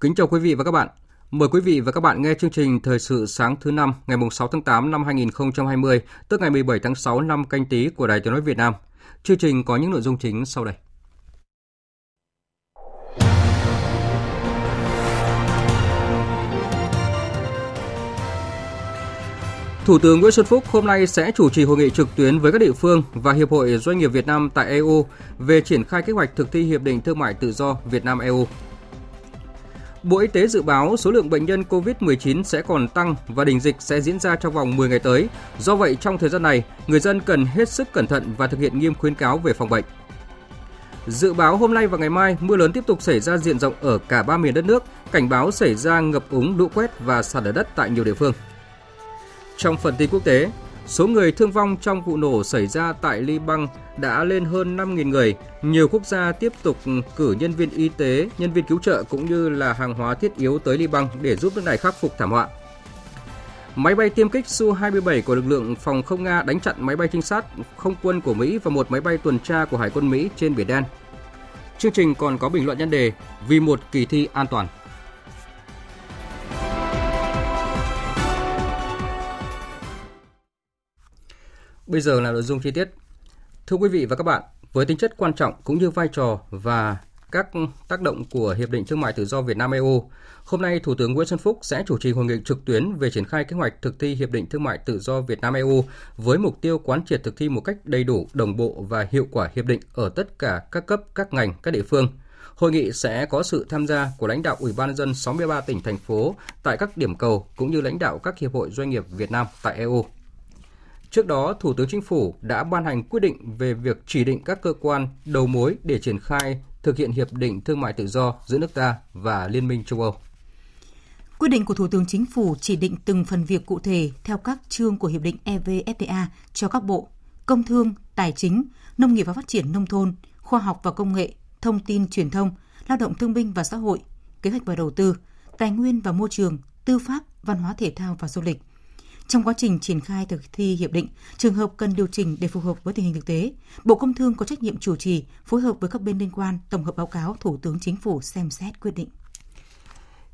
Kính chào quý vị và các bạn. Mời quý vị và các bạn nghe chương trình Thời sự sáng thứ năm ngày 6 tháng 8 năm 2020, tức ngày 17 tháng 6 năm canh tí của Đài Tiếng nói Việt Nam. Chương trình có những nội dung chính sau đây. Thủ tướng Nguyễn Xuân Phúc hôm nay sẽ chủ trì hội nghị trực tuyến với các địa phương và Hiệp hội Doanh nghiệp Việt Nam tại EU về triển khai kế hoạch thực thi Hiệp định Thương mại Tự do Việt Nam-EU. Bộ Y tế dự báo số lượng bệnh nhân COVID-19 sẽ còn tăng và đỉnh dịch sẽ diễn ra trong vòng 10 ngày tới. Do vậy, trong thời gian này, người dân cần hết sức cẩn thận và thực hiện nghiêm khuyến cáo về phòng bệnh. Dự báo hôm nay và ngày mai, mưa lớn tiếp tục xảy ra diện rộng ở cả ba miền đất nước, cảnh báo xảy ra ngập úng, lũ quét và sạt lở đất tại nhiều địa phương. Trong phần tin quốc tế, số người thương vong trong vụ nổ xảy ra tại Liban đã lên hơn 5.000 người. Nhiều quốc gia tiếp tục cử nhân viên y tế, nhân viên cứu trợ cũng như là hàng hóa thiết yếu tới Liban để giúp nước này khắc phục thảm họa. Máy bay tiêm kích Su-27 của lực lượng phòng không Nga đánh chặn máy bay trinh sát không quân của Mỹ và một máy bay tuần tra của Hải quân Mỹ trên Biển Đen. Chương trình còn có bình luận nhân đề Vì một kỳ thi an toàn. Bây giờ là nội dung chi tiết. Thưa quý vị và các bạn, với tính chất quan trọng cũng như vai trò và các tác động của Hiệp định Thương mại Tự do Việt Nam EU, hôm nay Thủ tướng Nguyễn Xuân Phúc sẽ chủ trì hội nghị trực tuyến về triển khai kế hoạch thực thi Hiệp định Thương mại Tự do Việt Nam EU với mục tiêu quán triệt thực thi một cách đầy đủ, đồng bộ và hiệu quả hiệp định ở tất cả các cấp, các ngành, các địa phương. Hội nghị sẽ có sự tham gia của lãnh đạo Ủy ban nhân dân 63 tỉnh thành phố tại các điểm cầu cũng như lãnh đạo các hiệp hội doanh nghiệp Việt Nam tại EU. Trước đó, Thủ tướng Chính phủ đã ban hành quyết định về việc chỉ định các cơ quan đầu mối để triển khai thực hiện hiệp định thương mại tự do giữa nước ta và Liên minh châu Âu. Quyết định của Thủ tướng Chính phủ chỉ định từng phần việc cụ thể theo các chương của hiệp định EVFTA cho các bộ Công thương, Tài chính, Nông nghiệp và Phát triển nông thôn, Khoa học và Công nghệ, Thông tin truyền thông, Lao động thương binh và xã hội, Kế hoạch và đầu tư, Tài nguyên và môi trường, Tư pháp, Văn hóa thể thao và du lịch. Trong quá trình triển khai thực thi hiệp định, trường hợp cần điều chỉnh để phù hợp với tình hình thực tế, Bộ Công Thương có trách nhiệm chủ trì, phối hợp với các bên liên quan tổng hợp báo cáo Thủ tướng Chính phủ xem xét quyết định.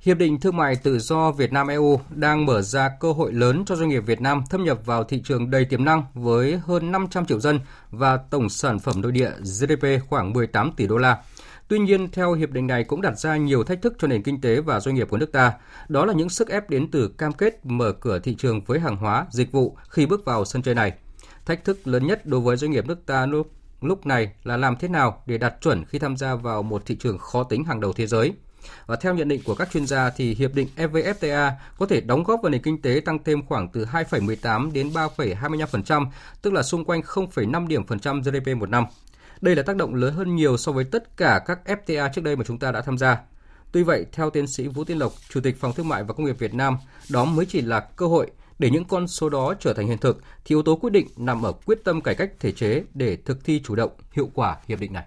Hiệp định Thương mại Tự do Việt Nam EU đang mở ra cơ hội lớn cho doanh nghiệp Việt Nam thâm nhập vào thị trường đầy tiềm năng với hơn 500 triệu dân và tổng sản phẩm nội địa GDP khoảng 18 tỷ đô la. Tuy nhiên, theo hiệp định này cũng đặt ra nhiều thách thức cho nền kinh tế và doanh nghiệp của nước ta. Đó là những sức ép đến từ cam kết mở cửa thị trường với hàng hóa, dịch vụ khi bước vào sân chơi này. Thách thức lớn nhất đối với doanh nghiệp nước ta lúc, lúc này là làm thế nào để đạt chuẩn khi tham gia vào một thị trường khó tính hàng đầu thế giới. Và theo nhận định của các chuyên gia thì hiệp định EVFTA có thể đóng góp vào nền kinh tế tăng thêm khoảng từ 2,18 đến 3,25%, tức là xung quanh 0,5 điểm phần trăm GDP một năm. Đây là tác động lớn hơn nhiều so với tất cả các FTA trước đây mà chúng ta đã tham gia. Tuy vậy, theo tiến sĩ Vũ Tiên Lộc, Chủ tịch Phòng Thương mại và Công nghiệp Việt Nam, đó mới chỉ là cơ hội để những con số đó trở thành hiện thực thì yếu tố quyết định nằm ở quyết tâm cải cách thể chế để thực thi chủ động, hiệu quả hiệp định này.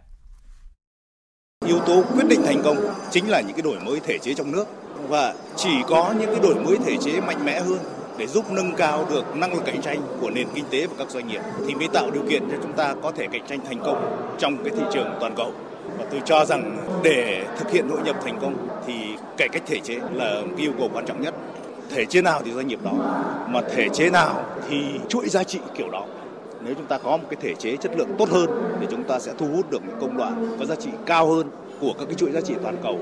Yếu tố quyết định thành công chính là những cái đổi mới thể chế trong nước và chỉ có những cái đổi mới thể chế mạnh mẽ hơn để giúp nâng cao được năng lực cạnh tranh của nền kinh tế và các doanh nghiệp thì mới tạo điều kiện cho chúng ta có thể cạnh tranh thành công trong cái thị trường toàn cầu. Và tôi cho rằng để thực hiện hội nhập thành công thì cải cách thể chế là cái yêu cầu quan trọng nhất. Thể chế nào thì doanh nghiệp đó, mà thể chế nào thì chuỗi giá trị kiểu đó. Nếu chúng ta có một cái thể chế chất lượng tốt hơn thì chúng ta sẽ thu hút được những công đoạn có giá trị cao hơn của các cái chuỗi giá trị toàn cầu.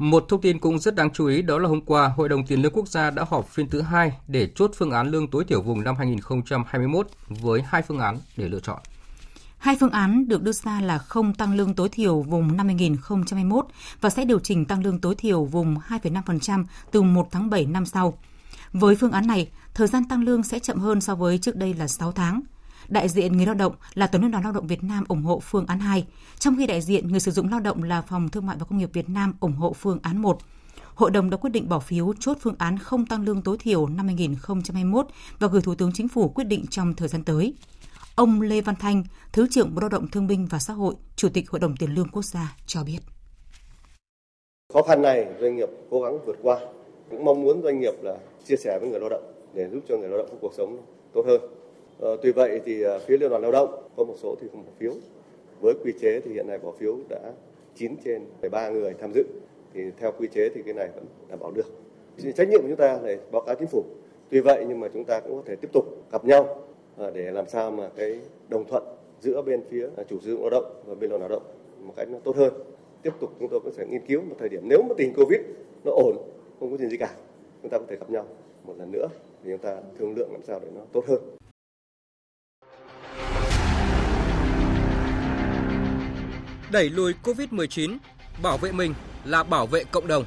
Một thông tin cũng rất đáng chú ý đó là hôm qua, Hội đồng Tiền lương Quốc gia đã họp phiên thứ hai để chốt phương án lương tối thiểu vùng năm 2021 với hai phương án để lựa chọn. Hai phương án được đưa ra là không tăng lương tối thiểu vùng năm 2021 và sẽ điều chỉnh tăng lương tối thiểu vùng 2,5% từ 1 tháng 7 năm sau. Với phương án này, thời gian tăng lương sẽ chậm hơn so với trước đây là 6 tháng. Đại diện người lao động là Tổng Liên đoàn Lao động Việt Nam ủng hộ phương án 2, trong khi đại diện người sử dụng lao động là Phòng Thương mại và Công nghiệp Việt Nam ủng hộ phương án 1. Hội đồng đã quyết định bỏ phiếu chốt phương án không tăng lương tối thiểu năm 2021 và gửi Thủ tướng Chính phủ quyết định trong thời gian tới. Ông Lê Văn Thanh, Thứ trưởng Bộ Lao động Thương binh và Xã hội, Chủ tịch Hội đồng Tiền lương Quốc gia cho biết. Khó khăn này doanh nghiệp cố gắng vượt qua. Cũng mong muốn doanh nghiệp là chia sẻ với người lao động để giúp cho người lao động có cuộc sống tốt hơn. Ờ, tuy vậy thì ờ, phía Liên đoàn Lao động có một số thì không bỏ phiếu. Với quy chế thì hiện nay bỏ phiếu đã 9 trên 13 người tham dự. Thì theo quy chế thì cái này vẫn đảm bảo được. Trách nhiệm của chúng ta là báo cáo chính phủ. Tuy vậy nhưng mà chúng ta cũng có thể tiếp tục gặp nhau ờ, để làm sao mà cái đồng thuận giữa bên phía à, chủ sử dụng lao động và bên lao động một cách nó tốt hơn. Tiếp tục chúng tôi cũng sẽ nghiên cứu một thời điểm nếu mà tình Covid nó ổn, không có chuyện gì cả, chúng ta có thể gặp nhau một lần nữa để chúng ta thương lượng làm sao để nó tốt hơn. Đẩy lùi Covid-19, bảo vệ mình là bảo vệ cộng đồng.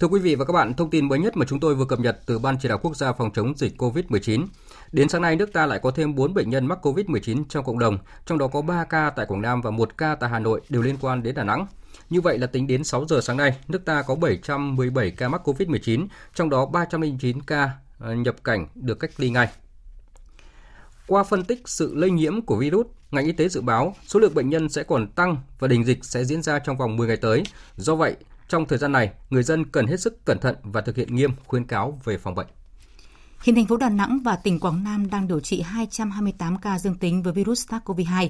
Thưa quý vị và các bạn, thông tin mới nhất mà chúng tôi vừa cập nhật từ Ban Chỉ đạo Quốc gia phòng chống dịch COVID-19. Đến sáng nay, nước ta lại có thêm 4 bệnh nhân mắc COVID-19 trong cộng đồng, trong đó có 3 ca tại Quảng Nam và 1 ca tại Hà Nội đều liên quan đến Đà Nẵng. Như vậy là tính đến 6 giờ sáng nay, nước ta có 717 ca mắc COVID-19, trong đó 309 ca ờ, nhập cảnh được cách ly ngay. Qua phân tích sự lây nhiễm của virus, ngành y tế dự báo số lượng bệnh nhân sẽ còn tăng và đình dịch sẽ diễn ra trong vòng 10 ngày tới. Do vậy, trong thời gian này, người dân cần hết sức cẩn thận và thực hiện nghiêm khuyến cáo về phòng bệnh. Hiện thành phố Đà Nẵng và tỉnh Quảng Nam đang điều trị 228 ca dương tính với virus SARS-CoV-2.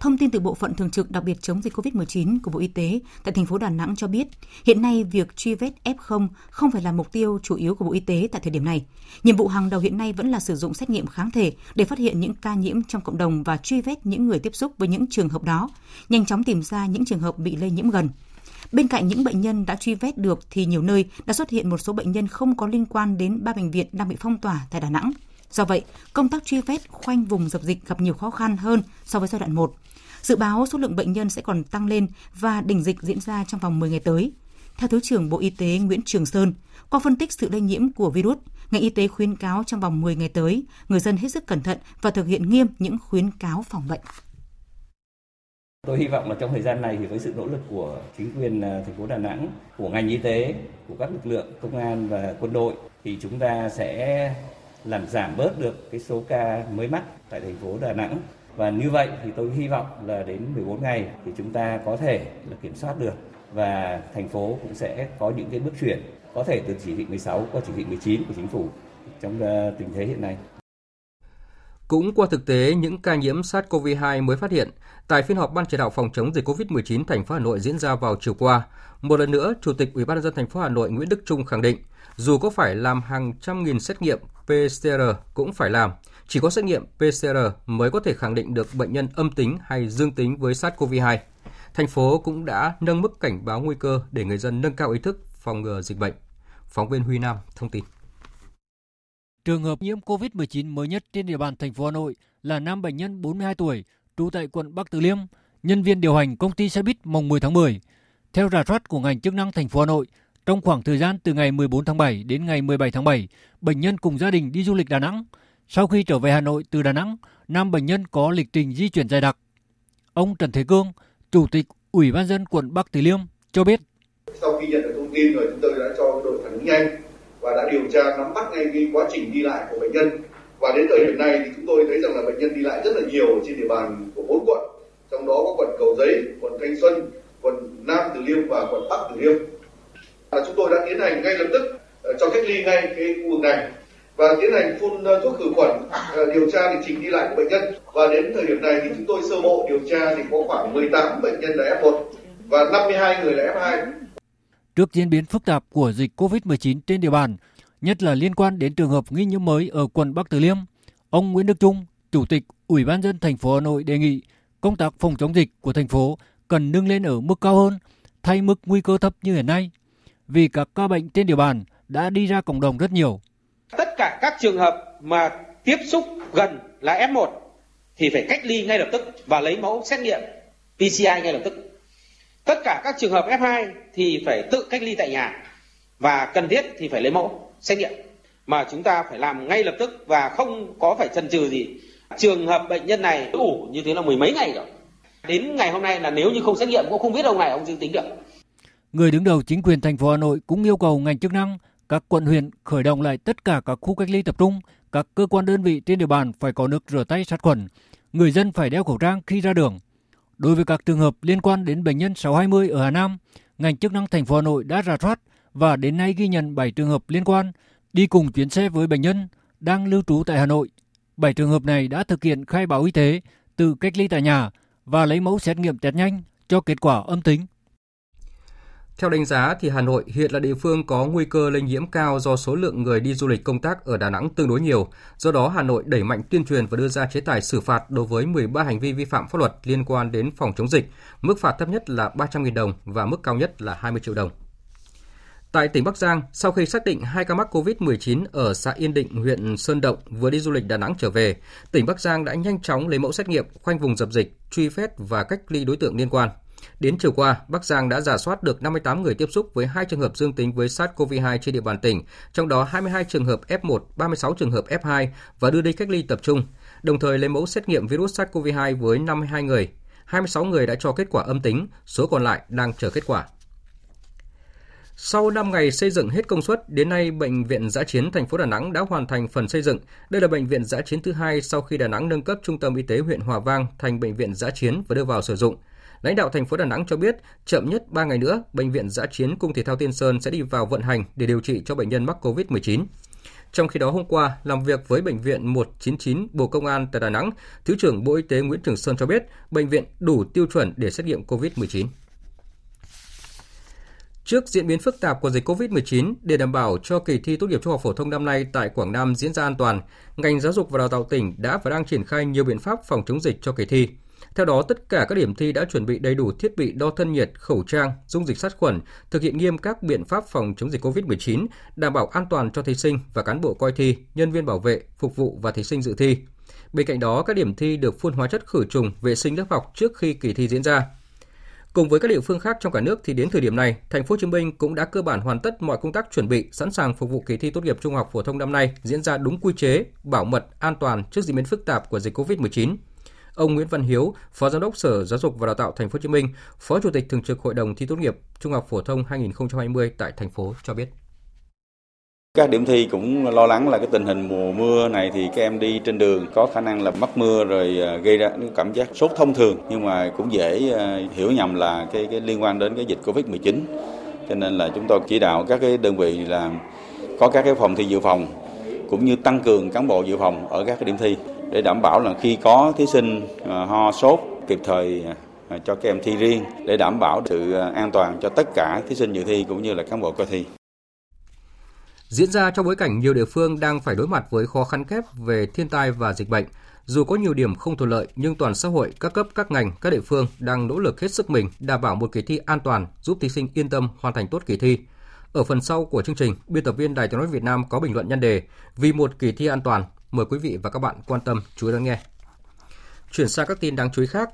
Thông tin từ Bộ phận Thường trực đặc biệt chống dịch COVID-19 của Bộ Y tế tại thành phố Đà Nẵng cho biết, hiện nay việc truy vết F0 không phải là mục tiêu chủ yếu của Bộ Y tế tại thời điểm này. Nhiệm vụ hàng đầu hiện nay vẫn là sử dụng xét nghiệm kháng thể để phát hiện những ca nhiễm trong cộng đồng và truy vết những người tiếp xúc với những trường hợp đó, nhanh chóng tìm ra những trường hợp bị lây nhiễm gần. Bên cạnh những bệnh nhân đã truy vết được thì nhiều nơi đã xuất hiện một số bệnh nhân không có liên quan đến ba bệnh viện đang bị phong tỏa tại Đà Nẵng. Do vậy, công tác truy vết khoanh vùng dập dịch gặp nhiều khó khăn hơn so với giai đoạn 1. Dự báo số lượng bệnh nhân sẽ còn tăng lên và đỉnh dịch diễn ra trong vòng 10 ngày tới. Theo Thứ trưởng Bộ Y tế Nguyễn Trường Sơn, qua phân tích sự lây nhiễm của virus, ngành y tế khuyến cáo trong vòng 10 ngày tới, người dân hết sức cẩn thận và thực hiện nghiêm những khuyến cáo phòng bệnh. Tôi hy vọng là trong thời gian này thì với sự nỗ lực của chính quyền à, thành phố Đà Nẵng, của ngành y tế, của các lực lượng công an và quân đội thì chúng ta sẽ làm giảm bớt được cái số ca mới mắc tại thành phố Đà Nẵng và như vậy thì tôi hy vọng là đến 14 ngày thì chúng ta có thể là kiểm soát được và thành phố cũng sẽ có những cái bước chuyển có thể từ chỉ thị 16 qua chỉ thị 19 của chính phủ trong ờ, tình thế hiện nay. Cũng qua thực tế những ca nhiễm SARS-CoV-2 mới phát hiện, tại phiên họp Ban chỉ đạo phòng chống dịch COVID-19 thành phố Hà Nội diễn ra vào chiều qua, một lần nữa, Chủ tịch Ủy ban nhân dân thành phố Hà Nội Nguyễn Đức Trung khẳng định, dù có phải làm hàng trăm nghìn xét nghiệm PCR cũng phải làm, chỉ có xét nghiệm PCR mới có thể khẳng định được bệnh nhân âm tính hay dương tính với SARS-CoV-2. Thành phố cũng đã nâng mức cảnh báo nguy cơ để người dân nâng cao ý thức phòng ngừa dịch bệnh. Phóng viên Huy Nam thông tin. Trường hợp nhiễm COVID-19 mới nhất trên địa bàn thành phố Hà Nội là nam bệnh nhân 42 tuổi, trú tại quận Bắc Từ Liêm, nhân viên điều hành công ty xe buýt mùng 10 tháng 10. Theo rà soát của ngành chức năng thành phố Hà Nội, trong khoảng thời gian từ ngày 14 tháng 7 đến ngày 17 tháng 7, bệnh nhân cùng gia đình đi du lịch Đà Nẵng. Sau khi trở về Hà Nội từ Đà Nẵng, nam bệnh nhân có lịch trình di chuyển dài đặc. Ông Trần Thế Cương, Chủ tịch Ủy ban dân quận Bắc Từ Liêm cho biết. Sau khi nhận được thông tin rồi chúng tôi đã cho đội phản ứng nhanh và đã điều tra nắm bắt ngay cái quá trình đi lại của bệnh nhân và đến thời điểm này thì chúng tôi thấy rằng là bệnh nhân đi lại rất là nhiều trên địa bàn của bốn quận trong đó có quận Cầu Giấy, quận Thanh Xuân, quận Nam Từ Liêm và quận Bắc Từ Liêm. Và chúng tôi đã tiến hành ngay lập tức ờ, cho cách ly ngay cái khu vực này và tiến hành phun ờ, thuốc khử khuẩn ờ, điều tra lịch trình đi lại của bệnh nhân và đến thời điểm này thì chúng tôi sơ bộ điều tra thì có khoảng 18 bệnh nhân là F1 và 52 người là F2 Trước diễn biến phức tạp của dịch COVID-19 trên địa bàn, nhất là liên quan đến trường hợp nghi nhiễm mới ở quận Bắc Từ Liêm, ông Nguyễn Đức Trung, Chủ tịch Ủy ban dân thành phố Hà Nội đề nghị công tác phòng chống dịch của thành phố cần nâng lên ở mức cao hơn, thay mức nguy cơ thấp như hiện nay, vì các ca bệnh trên địa bàn đã đi ra cộng đồng rất nhiều. Tất cả các trường hợp mà tiếp xúc gần là F1 thì phải cách ly ngay lập tức và lấy mẫu xét nghiệm PCI ngay lập tức. Tất cả các trường hợp F2 thì phải tự cách ly tại nhà và cần thiết thì phải lấy mẫu xét nghiệm mà chúng ta phải làm ngay lập tức và không có phải chần chừ gì. Trường hợp bệnh nhân này ủ như thế là mười mấy ngày rồi. Đến ngày hôm nay là nếu như không xét nghiệm cũng không biết ông này ông dương tính được. Người đứng đầu chính quyền thành phố Hà Nội cũng yêu cầu ngành chức năng, các quận huyện khởi động lại tất cả các khu cách ly tập trung, các cơ quan đơn vị trên địa bàn phải có nước rửa tay sát khuẩn, người dân phải đeo khẩu trang khi ra đường. Đối với các trường hợp liên quan đến bệnh nhân 620 ở Hà Nam, ngành chức năng thành phố Hà Nội đã rà soát và đến nay ghi nhận 7 trường hợp liên quan đi cùng chuyến xe với bệnh nhân đang lưu trú tại Hà Nội. 7 trường hợp này đã thực hiện khai báo y tế, tự cách ly tại nhà và lấy mẫu xét nghiệm test nhanh cho kết quả âm tính. Theo đánh giá thì Hà Nội hiện là địa phương có nguy cơ lây nhiễm cao do số lượng người đi du lịch công tác ở Đà Nẵng tương đối nhiều. Do đó Hà Nội đẩy mạnh tuyên truyền và đưa ra chế tài xử phạt đối với 13 hành vi vi phạm pháp luật liên quan đến phòng chống dịch. Mức phạt thấp nhất là 300.000 đồng và mức cao nhất là 20 triệu đồng. Tại tỉnh Bắc Giang, sau khi xác định hai ca mắc COVID-19 ở xã Yên Định, huyện Sơn Động vừa đi du lịch Đà Nẵng trở về, tỉnh Bắc Giang đã nhanh chóng lấy mẫu xét nghiệm, khoanh vùng dập dịch, truy vết và cách ly đối tượng liên quan. Đến chiều qua, Bắc Giang đã giả soát được 58 người tiếp xúc với hai trường hợp dương tính với SARS-CoV-2 trên địa bàn tỉnh, trong đó 22 trường hợp F1, 36 trường hợp F2 và đưa đi cách ly tập trung, đồng thời lấy mẫu xét nghiệm virus SARS-CoV-2 với 52 người. 26 người đã cho kết quả âm tính, số còn lại đang chờ kết quả. Sau 5 ngày xây dựng hết công suất, đến nay bệnh viện Giã chiến thành phố Đà Nẵng đã hoàn thành phần xây dựng. Đây là bệnh viện Giã chiến thứ hai sau khi Đà Nẵng nâng cấp trung tâm y tế huyện Hòa Vang thành bệnh viện Giã chiến và đưa vào sử dụng. Lãnh đạo thành phố Đà Nẵng cho biết, chậm nhất 3 ngày nữa, bệnh viện Giã chiến Cung Thể thao Tiên Sơn sẽ đi vào vận hành để điều trị cho bệnh nhân mắc COVID-19. Trong khi đó hôm qua, làm việc với Bệnh viện 199 Bộ Công an tại Đà Nẵng, Thứ trưởng Bộ Y tế Nguyễn Trường Sơn cho biết bệnh viện đủ tiêu chuẩn để xét nghiệm COVID-19. Trước diễn biến phức tạp của dịch COVID-19, để đảm bảo cho kỳ thi tốt nghiệp trung học phổ thông năm nay tại Quảng Nam diễn ra an toàn, ngành giáo dục và đào tạo tỉnh đã và đang triển khai nhiều biện pháp phòng chống dịch cho kỳ thi. Theo đó, tất cả các điểm thi đã chuẩn bị đầy đủ thiết bị đo thân nhiệt, khẩu trang, dung dịch sát khuẩn, thực hiện nghiêm các biện pháp phòng chống dịch COVID-19, đảm bảo an toàn cho thí sinh và cán bộ coi thi, nhân viên bảo vệ, phục vụ và thí sinh dự thi. Bên cạnh đó, các điểm thi được phun hóa chất khử trùng, vệ sinh lớp học trước khi kỳ thi diễn ra. Cùng với các địa phương khác trong cả nước thì đến thời điểm này, thành phố Hồ Chí Minh cũng đã cơ bản hoàn tất mọi công tác chuẩn bị sẵn sàng phục vụ kỳ thi tốt nghiệp trung học phổ thông năm nay diễn ra đúng quy chế, bảo mật, an toàn trước diễn biến phức tạp của dịch Covid-19. Ông Nguyễn Văn Hiếu, Phó Giám đốc Sở Giáo dục và Đào tạo Thành phố Hồ Chí Minh, Phó Chủ tịch Thường trực Hội đồng thi tốt nghiệp trung học phổ thông 2020 tại thành phố cho biết. Các điểm thi cũng lo lắng là cái tình hình mùa mưa này thì các em đi trên đường có khả năng là mắc mưa rồi à, gây ra những cảm giác sốt thông thường nhưng mà cũng dễ à, hiểu nhầm là cái, cái liên quan đến cái dịch Covid-19. Cho nên là chúng tôi chỉ đạo các cái đơn vị là có các cái phòng thi dự phòng cũng như tăng cường cán bộ dự phòng ở các cái điểm thi để đảm bảo là khi có thí sinh à, ho sốt kịp thời à, cho các em thi riêng để đảm bảo sự à, an toàn cho tất cả thí sinh dự thi cũng như là cán bộ coi thi. Diễn ra trong bối cảnh nhiều địa phương đang phải đối mặt với khó khăn kép về thiên tai và dịch bệnh. Dù có nhiều điểm không thuận lợi, nhưng toàn xã hội, các cấp, các ngành, các địa phương đang nỗ lực hết sức mình đảm bảo một kỳ thi an toàn, giúp thí sinh yên tâm hoàn thành tốt kỳ thi. Ở phần sau của chương trình, biên tập viên Đài tiếng nói Việt Nam có bình luận nhân đề Vì một kỳ thi an toàn. Mời quý vị và các bạn quan tâm chú ý lắng nghe. Chuyển sang các tin đáng chú ý khác.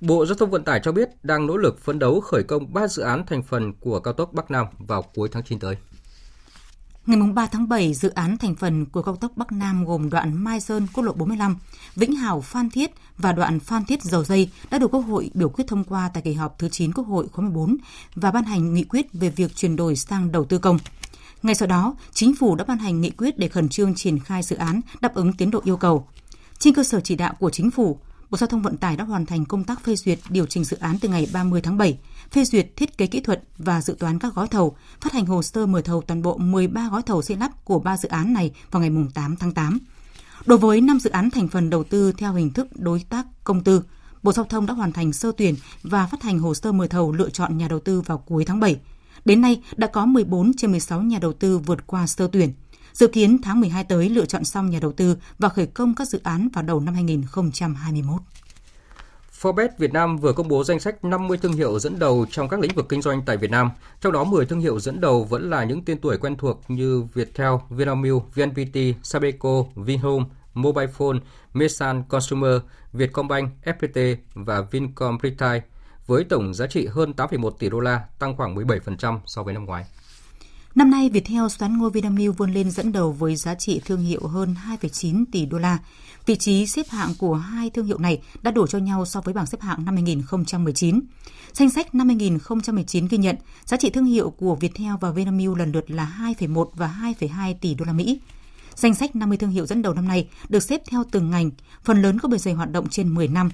Bộ Giao thông Vận tải cho biết đang nỗ lực phấn đấu khởi công 3 dự án thành phần của cao tốc Bắc Nam vào cuối tháng 9 tới. Ngày 3 tháng 7, dự án thành phần của cao tốc Bắc Nam gồm đoạn Mai Sơn, quốc lộ 45, Vĩnh Hảo, Phan Thiết và đoạn Phan Thiết Dầu Dây đã được Quốc hội biểu quyết thông qua tại kỳ họp thứ 9 Quốc hội khóa 14 và ban hành nghị quyết về việc chuyển đổi sang đầu tư công. Ngay sau đó, chính phủ đã ban hành nghị quyết để khẩn trương triển khai dự án đáp ứng tiến độ yêu cầu. Trên cơ sở chỉ đạo của chính phủ, Bộ Giao thông Vận tải đã hoàn thành công tác phê duyệt điều chỉnh dự án từ ngày 30 tháng 7, phê duyệt thiết kế kỹ thuật và dự toán các gói thầu, phát hành hồ sơ mời thầu toàn bộ 13 gói thầu xây lắp của 3 dự án này vào ngày 8 tháng 8. Đối với 5 dự án thành phần đầu tư theo hình thức đối tác công tư, Bộ Giao thông đã hoàn thành sơ tuyển và phát hành hồ sơ mời thầu lựa chọn nhà đầu tư vào cuối tháng 7. Đến nay đã có 14 trên 16 nhà đầu tư vượt qua sơ tuyển. Dự kiến tháng 12 tới lựa chọn xong nhà đầu tư và khởi công các dự án vào đầu năm 2021. Forbes Việt Nam vừa công bố danh sách 50 thương hiệu dẫn đầu trong các lĩnh vực kinh doanh tại Việt Nam. Trong đó 10 thương hiệu dẫn đầu vẫn là những tên tuổi quen thuộc như Viettel, Vinamilk, VNPT, Sabeco, Vinhome, Mobile Phone, Mesan Consumer, Vietcombank, FPT và Vincom Retail với tổng giá trị hơn 8,1 tỷ đô la, tăng khoảng 17% so với năm ngoái. Năm nay, Viettel xoán ngôi Vinamilk vươn lên dẫn đầu với giá trị thương hiệu hơn 2,9 tỷ đô la. Vị trí xếp hạng của hai thương hiệu này đã đổ cho nhau so với bảng xếp hạng năm 2019. Danh sách năm 2019 ghi nhận giá trị thương hiệu của Viettel và Vinamilk lần lượt là 2,1 và 2,2 tỷ đô la Mỹ. Danh sách 50 thương hiệu dẫn đầu năm nay được xếp theo từng ngành, phần lớn có bề dày hoạt động trên 10 năm.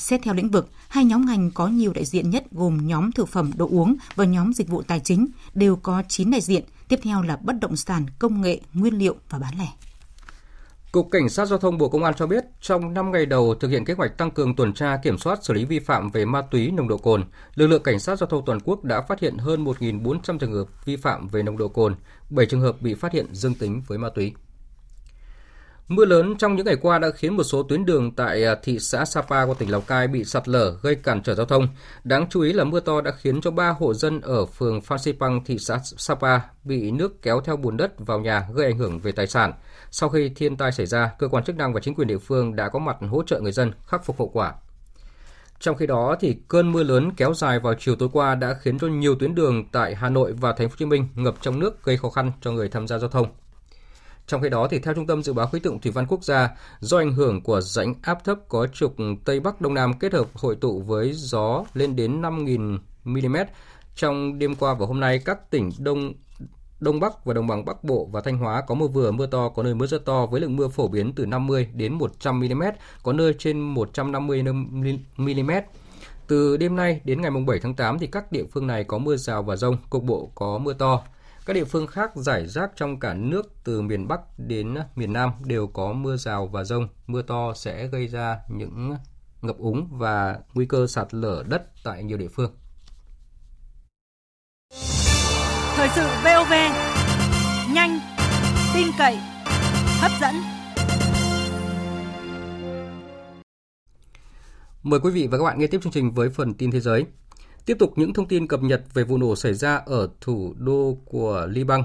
Xét theo lĩnh vực, hai nhóm ngành có nhiều đại diện nhất gồm nhóm thực phẩm đồ uống và nhóm dịch vụ tài chính đều có 9 đại diện, tiếp theo là bất động sản, công nghệ, nguyên liệu và bán lẻ. Cục Cảnh sát Giao thông Bộ Công an cho biết, trong 5 ngày đầu thực hiện kế hoạch tăng cường tuần tra kiểm soát xử lý vi phạm về ma túy nồng độ cồn, lực lượng Cảnh sát Giao thông toàn quốc đã phát hiện hơn 1.400 trường hợp vi phạm về nồng độ cồn, 7 trường hợp bị phát hiện dương tính với ma túy. Mưa lớn trong những ngày qua đã khiến một số tuyến đường tại à, thị xã Sapa của tỉnh Lào Cai bị sạt lở gây cản trở giao thông. Đáng chú ý là mưa to đã khiến cho 3 hộ dân ở phường Phan Xipang, thị xã Sapa bị nước kéo theo bùn đất vào nhà gây ảnh hưởng về tài sản. Sau khi thiên tai xảy ra, cơ quan chức năng và chính quyền địa phương đã có mặt hỗ trợ người dân khắc phục hậu quả. Trong khi đó thì cơn mưa lớn kéo dài vào chiều tối qua đã khiến cho nhiều tuyến đường tại Hà Nội và Thành phố Hồ Chí Minh ngập trong nước gây khó khăn cho người tham gia giao thông. Trong khi đó, thì theo Trung tâm Dự báo Khí tượng Thủy văn Quốc gia, do ảnh hưởng của rãnh áp thấp có trục Tây Bắc Đông Nam kết hợp hội tụ với gió lên đến 5.000 mm, trong đêm qua và hôm nay, các tỉnh Đông Đông Bắc và Đồng bằng Bắc Bộ và Thanh Hóa có mưa vừa, mưa to, có nơi mưa rất to với lượng mưa phổ biến từ 50 đến 100 mm, có nơi trên 150 mm. Từ đêm nay đến ngày 7 tháng 8 thì các địa phương này có mưa rào và rông, cục bộ có mưa to. Các địa phương khác giải rác trong cả nước từ miền Bắc đến miền Nam đều có mưa rào và rông. Mưa to sẽ gây ra những ngập úng và nguy cơ sạt lở đất tại nhiều địa phương. Thời sự VOV, nhanh, tin cậy, hấp dẫn. Mời quý vị và các bạn nghe tiếp chương trình với phần tin thế giới. Tiếp tục những thông tin cập nhật về vụ nổ xảy ra ở thủ đô của Liban.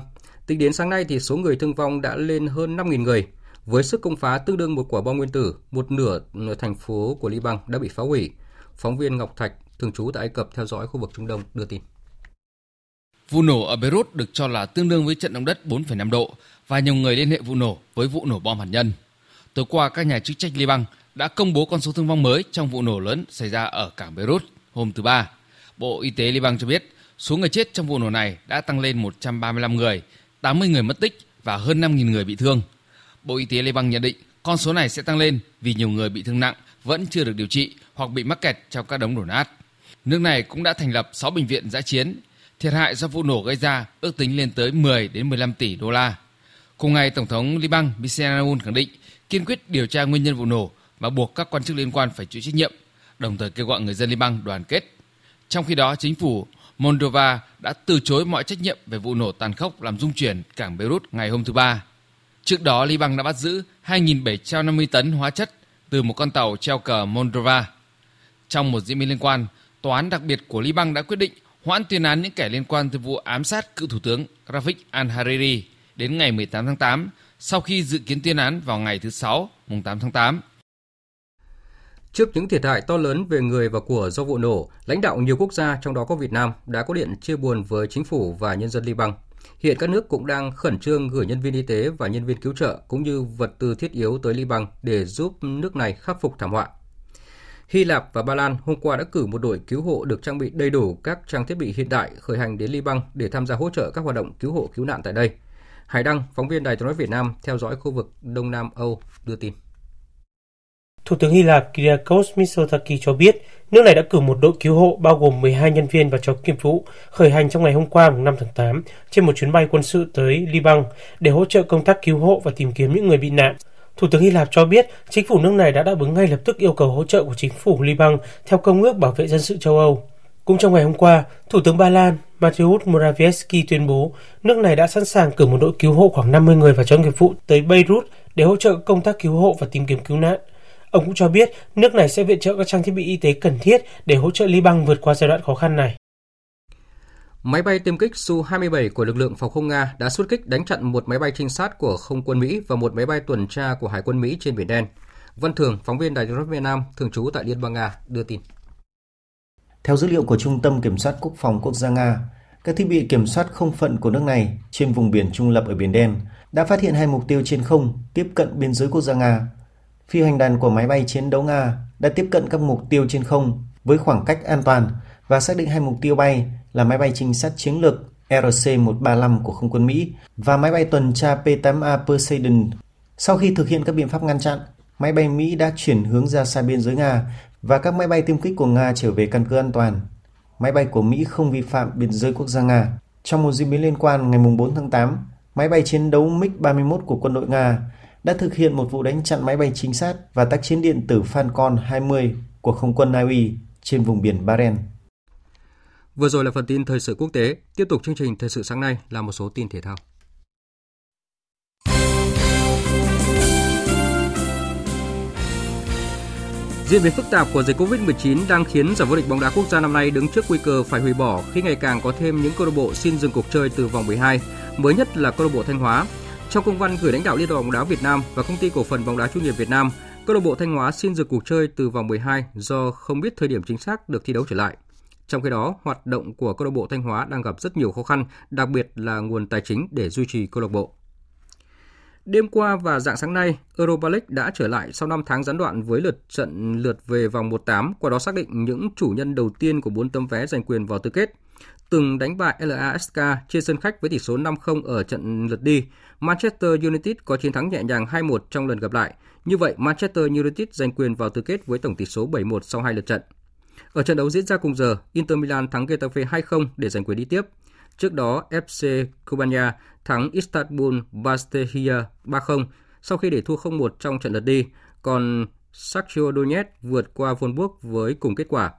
Tính đến sáng nay thì số người thương vong đã lên hơn 5.000 người. Với sức công phá tương đương một quả bom nguyên tử, một nửa, thành phố của Liban đã bị phá hủy. Phóng viên Ngọc Thạch, thường trú tại Ai Cập theo dõi khu vực Trung Đông đưa tin. Vụ nổ ở Beirut được cho là tương đương với trận động đất 4,5 độ và nhiều người liên hệ vụ nổ với vụ nổ bom hạt nhân. Tối qua, các nhà chức trách Liban đã công bố con số thương vong mới trong vụ nổ lớn xảy ra ở cảng Beirut hôm thứ Ba. Bộ Y tế Liban cho biết số người chết trong vụ nổ này đã tăng lên 135 người, 80 người mất tích và hơn 5.000 người bị thương. Bộ Y tế Liban nhận định con số này sẽ tăng lên vì nhiều người bị thương nặng vẫn chưa được điều trị hoặc bị mắc kẹt trong các đống đổ nát. Nước này cũng đã thành lập 6 bệnh viện giã chiến. Thiệt hại do vụ nổ gây ra ước tính lên tới 10 đến 15 tỷ đô la. Cùng ngày, Tổng thống Liban Michel Aoun khẳng định kiên quyết điều tra nguyên nhân vụ nổ và buộc các quan chức liên quan phải chịu trách nhiệm, đồng thời kêu gọi người dân Liban đoàn kết trong khi đó, chính phủ Moldova đã từ chối mọi trách nhiệm về vụ nổ tàn khốc làm rung chuyển cảng Beirut ngày hôm thứ Ba. Trước đó, Liban đã bắt giữ 2.750 tấn hóa chất từ một con tàu treo cờ Moldova. Trong một diễn biến liên quan, Tòa án đặc biệt của Liban đã quyết định hoãn tuyên án những kẻ liên quan tới vụ ám sát cựu Thủ tướng Rafik al-Hariri đến ngày 18 tháng 8 sau khi dự kiến tuyên án vào ngày thứ Sáu, mùng 8 tháng 8. Trước những thiệt hại to lớn về người và của do vụ nổ, lãnh đạo nhiều quốc gia trong đó có Việt Nam đã có điện chia buồn với chính phủ và nhân dân Liban. Hiện các nước cũng đang khẩn trương gửi nhân viên y tế và nhân viên cứu trợ cũng như vật tư thiết yếu tới Liban để giúp nước này khắc phục thảm họa. Hy Lạp và Ba Lan hôm qua đã cử một đội cứu hộ được trang bị đầy đủ các trang thiết bị hiện đại khởi hành đến Liban để tham gia hỗ trợ các hoạt động cứu hộ cứu nạn tại đây. Hải Đăng, phóng viên Đài tiếng nói Việt Nam theo dõi khu vực Đông Nam Âu đưa tin. Thủ tướng Hy Lạp Kyriakos Mitsotakis cho biết nước này đã cử một đội cứu hộ bao gồm 12 nhân viên và chó nghiệp vụ khởi hành trong ngày hôm qua 5 tháng 8 trên một chuyến bay quân sự tới Liban để hỗ trợ công tác cứu hộ và tìm kiếm những người bị nạn. Thủ tướng Hy Lạp cho biết chính phủ nước này đã đáp ứng ngay lập tức yêu cầu hỗ trợ của chính phủ Liban theo Công ước Bảo vệ Dân sự châu Âu. Cũng trong ngày hôm qua, Thủ tướng Ba Lan Mateusz Morawiecki tuyên bố nước này đã sẵn sàng cử một đội cứu hộ khoảng 50 người và chó nghiệp vụ tới Beirut để hỗ trợ công tác cứu hộ và tìm kiếm cứu nạn. Ông cũng cho biết nước này sẽ viện trợ các trang thiết bị y tế cần thiết để hỗ trợ Liban vượt qua giai đoạn khó khăn này. Máy bay tiêm kích Su-27 của lực lượng phòng không Nga đã xuất kích đánh chặn một máy bay trinh sát của không quân Mỹ và một máy bay tuần tra của Hải quân Mỹ trên Biển Đen. Văn Thường, phóng viên Đài nói Việt Nam, thường trú tại Liên bang Nga, đưa tin. Theo dữ liệu của Trung tâm Kiểm soát Quốc phòng Quốc gia Nga, các thiết bị kiểm soát không phận của nước này trên vùng biển trung lập ở Biển Đen đã phát hiện hai mục tiêu trên không tiếp cận biên giới quốc gia Nga. Phi hành đoàn của máy bay chiến đấu Nga đã tiếp cận các mục tiêu trên không với khoảng cách an toàn và xác định hai mục tiêu bay là máy bay trinh sát chiến lược RC-135 của không quân Mỹ và máy bay tuần tra P-8A Poseidon. Sau khi thực hiện các biện pháp ngăn chặn, máy bay Mỹ đã chuyển hướng ra xa biên giới Nga và các máy bay tiêm kích của Nga trở về căn cứ an toàn. Máy bay của Mỹ không vi phạm biên giới quốc gia Nga. Trong một diễn biến liên quan, ngày 4 tháng 8, máy bay chiến đấu MiG-31 của quân đội Nga đã thực hiện một vụ đánh chặn máy bay chính sát và tác chiến điện tử Falcon 20 của không quân Na Uy trên vùng biển Bahrain. Vừa rồi là phần tin thời sự quốc tế. Tiếp tục chương trình thời sự sáng nay là một số tin thể thao. Diễn biến phức tạp của dịch Covid-19 đang khiến giải vô địch bóng đá quốc gia năm nay đứng trước nguy cơ phải hủy bỏ khi ngày càng có thêm những câu lạc bộ xin dừng cuộc chơi từ vòng 12. Mới nhất là câu lạc bộ Thanh Hóa. Trong công văn gửi lãnh đạo Liên đoàn bóng đá Việt Nam và công ty cổ phần bóng đá chuyên nghiệp Việt Nam, câu lạc bộ Thanh Hóa xin dừng cuộc chơi từ vòng 12 do không biết thời điểm chính xác được thi đấu trở lại. Trong khi đó, hoạt động của câu lạc bộ Thanh Hóa đang gặp rất nhiều khó khăn, đặc biệt là nguồn tài chính để duy trì câu lạc bộ. Đêm qua và dạng sáng nay, Europa League đã trở lại sau 5 tháng gián đoạn với lượt trận lượt về vòng 1/8, qua đó xác định những chủ nhân đầu tiên của 4 tấm vé giành quyền vào tứ kết. Từng đánh bại LASK trên sân khách với tỷ số 5-0 ở trận lượt đi, Manchester United có chiến thắng nhẹ nhàng 2-1 trong lần gặp lại. Như vậy, Manchester United giành quyền vào tứ kết với tổng tỷ số 7-1 sau hai lượt trận. Ở trận đấu diễn ra cùng giờ, Inter Milan thắng Getafe 2-0 để giành quyền đi tiếp. Trước đó, FC Cubania thắng Istanbul Bastia 3-0 sau khi để thua 0-1 trong trận lượt đi, còn Shakhtar Donetsk vượt qua Wolfsburg với cùng kết quả.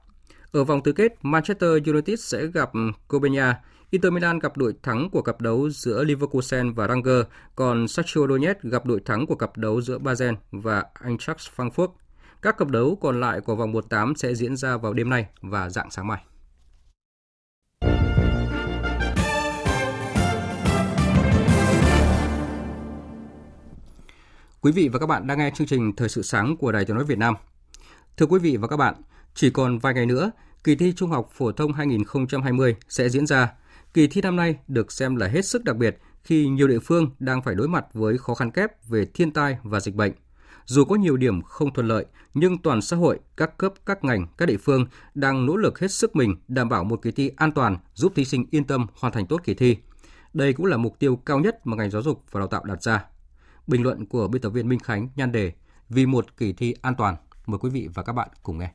Ở vòng tứ kết, Manchester United sẽ gặp Copenhagen, Inter Milan gặp đội thắng của cặp đấu giữa Leverkusen và Ranger, còn Shakhtar Donetsk gặp đội thắng của cặp đấu giữa Basel và Eintracht Frankfurt. Các cặp đấu còn lại của vòng 1/8 sẽ diễn ra vào đêm nay và dạng sáng mai. Quý vị và các bạn đang nghe chương trình Thời sự sáng của Đài Tiếng nói Việt Nam. Thưa quý vị và các bạn, chỉ còn vài ngày nữa, kỳ thi Trung học phổ thông 2020 sẽ diễn ra. Kỳ thi năm nay được xem là hết sức đặc biệt khi nhiều địa phương đang phải đối mặt với khó khăn kép về thiên tai và dịch bệnh. Dù có nhiều điểm không thuận lợi, nhưng toàn xã hội, các cấp, các ngành, các địa phương đang nỗ lực hết sức mình đảm bảo một kỳ thi an toàn, giúp thí sinh yên tâm hoàn thành tốt kỳ thi. Đây cũng là mục tiêu cao nhất mà ngành giáo dục và đào tạo đặt ra. Bình luận của biên tập viên Minh Khánh nhan đề Vì một kỳ thi an toàn. Mời quý vị và các bạn cùng nghe.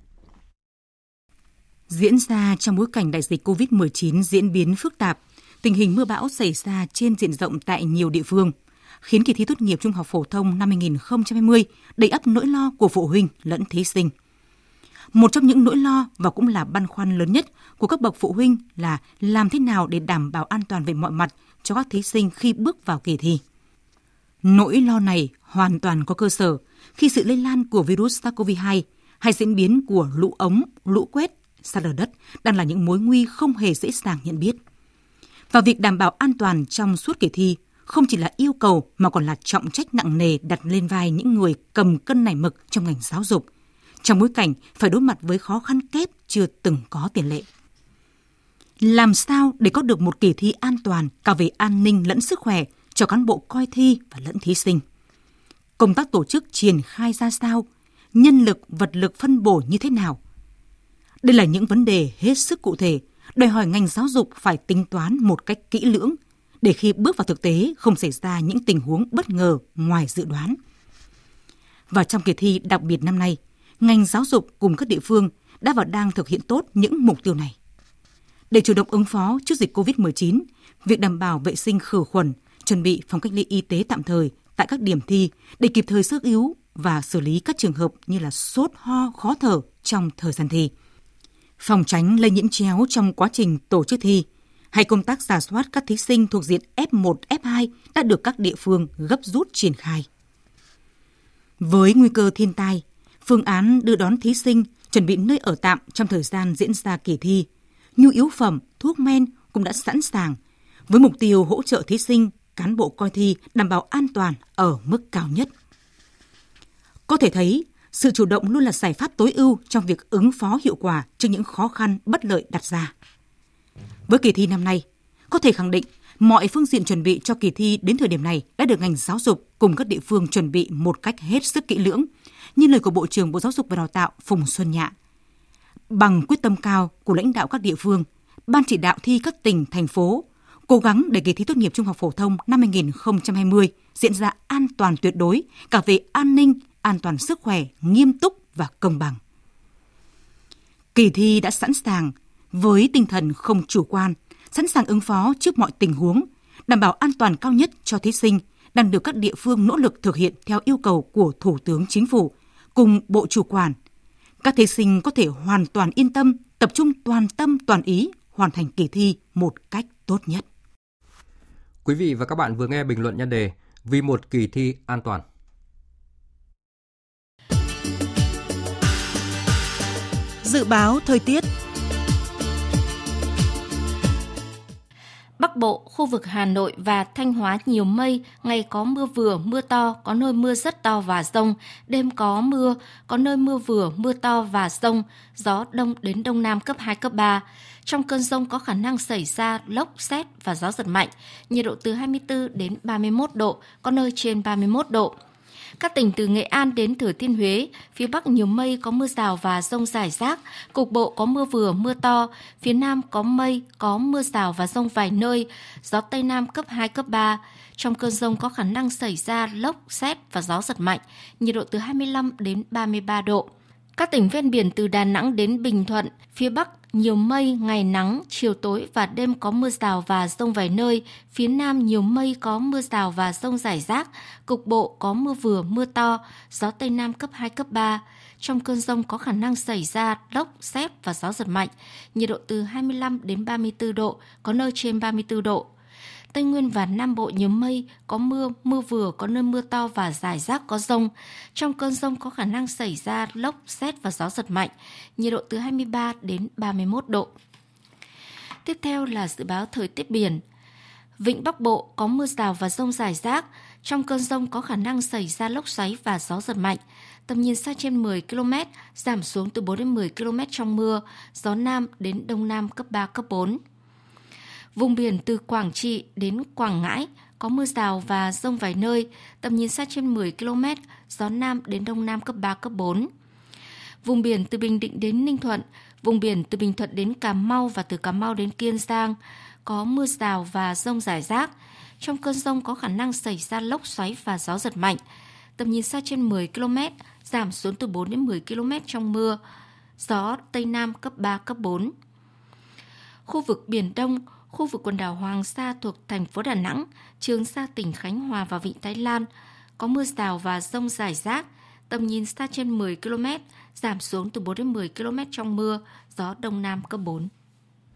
Diễn ra trong bối cảnh đại dịch COVID-19 diễn biến phức tạp, tình hình mưa bão xảy ra trên diện rộng tại nhiều địa phương, khiến kỳ thi tốt nghiệp trung học phổ thông năm 2020 đầy ắp nỗi lo của phụ huynh lẫn thí sinh. Một trong những nỗi lo và cũng là băn khoăn lớn nhất của các bậc phụ huynh là làm thế nào để đảm bảo an toàn về mọi mặt cho các thí sinh khi bước vào kỳ thi. Nỗi lo này hoàn toàn có cơ sở khi sự lây lan của virus SARS-CoV-2 hay diễn biến của lũ ống, lũ quét, sạt lở đất đang là những mối nguy không hề dễ dàng nhận biết. Và việc đảm bảo an toàn trong suốt kỳ thi không chỉ là yêu cầu mà còn là trọng trách nặng nề đặt lên vai những người cầm cân nảy mực trong ngành giáo dục, trong bối cảnh phải đối mặt với khó khăn kép chưa từng có tiền lệ. Làm sao để có được một kỳ thi an toàn cả về an ninh lẫn sức khỏe cho cán bộ coi thi và lẫn thí sinh? Công tác tổ chức triển khai ra sao? Nhân lực, vật lực phân bổ như thế nào? Đây là những vấn đề hết sức cụ thể, đòi hỏi ngành giáo dục phải tính toán một cách kỹ lưỡng để khi bước vào thực tế không xảy ra những tình huống bất ngờ ngoài dự đoán. Và trong kỳ thi đặc biệt năm nay, ngành giáo dục cùng các địa phương đã và đang thực hiện tốt những mục tiêu này. Để chủ động ứng phó trước dịch COVID-19, việc đảm bảo vệ sinh khử khuẩn, chuẩn bị phòng cách ly y tế tạm thời tại các điểm thi để kịp thời sơ yếu và xử lý các trường hợp như là sốt, ho, khó thở trong thời gian thi. Phòng tránh lây nhiễm chéo trong quá trình tổ chức thi – hay công tác giả soát các thí sinh thuộc diện F1, F2 đã được các địa phương gấp rút triển khai. Với nguy cơ thiên tai, phương án đưa đón thí sinh, chuẩn bị nơi ở tạm trong thời gian diễn ra kỳ thi. Nhu yếu phẩm, thuốc men cũng đã sẵn sàng, với mục tiêu hỗ trợ thí sinh, cán bộ coi thi đảm bảo an toàn ở mức cao nhất. Có thể thấy, sự chủ động luôn là giải pháp tối ưu trong việc ứng phó hiệu quả trước những khó khăn bất lợi đặt ra. Với kỳ thi năm nay, có thể khẳng định mọi phương diện chuẩn bị cho kỳ thi đến thời điểm này đã được ngành giáo dục cùng các địa phương chuẩn bị một cách hết sức kỹ lưỡng, như lời của Bộ trưởng Bộ Giáo dục và Đào tạo Phùng Xuân Nhạ. Bằng quyết tâm cao của lãnh đạo các địa phương, Ban chỉ đạo thi các tỉnh, thành phố cố gắng để kỳ thi tốt nghiệp trung học phổ thông năm 2020 diễn ra an toàn tuyệt đối cả về an ninh, an toàn sức khỏe, nghiêm túc và công bằng. Kỳ thi đã sẵn sàng với tinh thần không chủ quan, sẵn sàng ứng phó trước mọi tình huống, đảm bảo an toàn cao nhất cho thí sinh đang được các địa phương nỗ lực thực hiện theo yêu cầu của Thủ tướng Chính phủ cùng Bộ chủ quản. Các thí sinh có thể hoàn toàn yên tâm, tập trung toàn tâm toàn ý hoàn thành kỳ thi một cách tốt nhất. Quý vị và các bạn vừa nghe bình luận nhân đề Vì một kỳ thi an toàn. Dự báo thời tiết Bắc Bộ, khu vực Hà Nội và Thanh Hóa nhiều mây, ngày có mưa vừa, mưa to, có nơi mưa rất to và rông, đêm có mưa, có nơi mưa vừa, mưa to và rông, gió đông đến đông nam cấp 2, cấp 3. Trong cơn rông có khả năng xảy ra lốc, xét và gió giật mạnh, nhiệt độ từ 24 đến 31 độ, có nơi trên 31 độ. Các tỉnh từ Nghệ An đến Thừa Thiên Huế, phía Bắc nhiều mây có mưa rào và rông rải rác, cục bộ có mưa vừa mưa to, phía Nam có mây, có mưa rào và rông vài nơi, gió Tây Nam cấp 2, cấp 3. Trong cơn rông có khả năng xảy ra lốc, xét và gió giật mạnh, nhiệt độ từ 25 đến 33 độ. Các tỉnh ven biển từ Đà Nẵng đến Bình Thuận, phía Bắc nhiều mây, ngày nắng, chiều tối và đêm có mưa rào và rông vài nơi. Phía Nam nhiều mây có mưa rào và rông rải rác. Cục bộ có mưa vừa, mưa to, gió Tây Nam cấp 2, cấp 3. Trong cơn rông có khả năng xảy ra lốc, xét và gió giật mạnh. Nhiệt độ từ 25 đến 34 độ, có nơi trên 34 độ. Tây Nguyên và Nam Bộ nhiều mây, có mưa, mưa vừa, có nơi mưa to và rải rác có rông. Trong cơn rông có khả năng xảy ra lốc, xét và gió giật mạnh, nhiệt độ từ 23 đến 31 độ. Tiếp theo là dự báo thời tiết biển. Vịnh Bắc Bộ có mưa rào và rông rải rác. Trong cơn rông có khả năng xảy ra lốc xoáy và gió giật mạnh. Tầm nhìn xa trên 10 km, giảm xuống từ 4 đến 10 km trong mưa, gió Nam đến Đông Nam cấp 3, cấp 4. Vùng biển từ Quảng Trị đến Quảng Ngãi có mưa rào và rông vài nơi, tầm nhìn xa trên 10 km, gió Nam đến Đông Nam cấp 3, cấp 4. Vùng biển từ Bình Định đến Ninh Thuận, vùng biển từ Bình Thuận đến Cà Mau và từ Cà Mau đến Kiên Giang có mưa rào và rông rải rác. Trong cơn rông có khả năng xảy ra lốc xoáy và gió giật mạnh. Tầm nhìn xa trên 10 km, giảm xuống từ 4 đến 10 km trong mưa. Gió Tây Nam cấp 3, cấp 4. Khu vực Biển Đông, khu vực quần đảo Hoàng Sa thuộc thành phố Đà Nẵng, Trường Sa tỉnh Khánh Hòa và Vịnh Thái Lan có mưa rào và rông rải rác, tầm nhìn xa trên 10 km, giảm xuống từ 4 đến 10 km trong mưa, gió đông nam cấp 4.